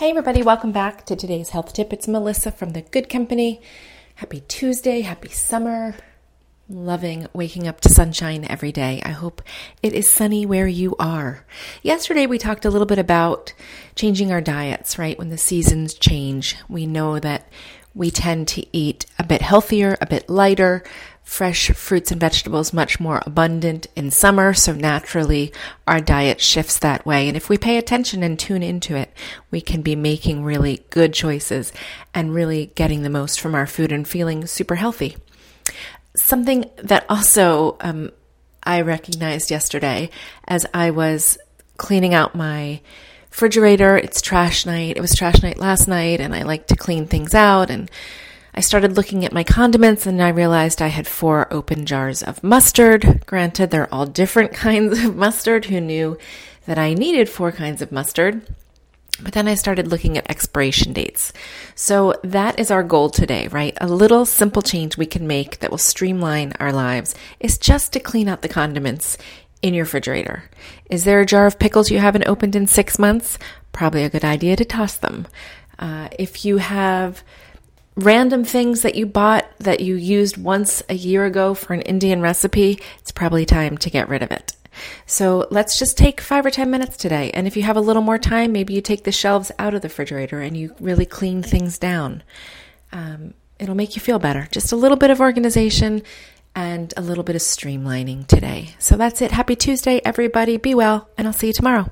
Hey, everybody, welcome back to today's health tip. It's Melissa from The Good Company. Happy Tuesday, happy summer. Loving waking up to sunshine every day. I hope it is sunny where you are. Yesterday, we talked a little bit about changing our diets, right? When the seasons change, we know that we tend to eat a bit healthier, a bit lighter, fresh fruits and vegetables much more abundant in summer. So naturally our diet shifts that way. And if we pay attention and tune into it, we can be making really good choices and really getting the most from our food and feeling super healthy. Something that also, um, I recognized yesterday as I was cleaning out my refrigerator. It's trash night. It was trash night last night and I like to clean things out and I started looking at my condiments and I realized I had four open jars of mustard. Granted, they're all different kinds of mustard. Who knew that I needed four kinds of mustard? But then I started looking at expiration dates. So that is our goal today, right? A little simple change we can make that will streamline our lives is just to clean out the condiments in your refrigerator. Is there a jar of pickles you haven't opened in six months? Probably a good idea to toss them. Uh, if you have random things that you bought that you used once a year ago for an Indian recipe, it's probably time to get rid of it. So let's just take five or 10 minutes today. And if you have a little more time, maybe you take the shelves out of the refrigerator and you really clean things down. Um, it'll make you feel better. Just a little bit of organization and a little bit of streamlining today. So that's it. Happy Tuesday, everybody. Be well, and I'll see you tomorrow.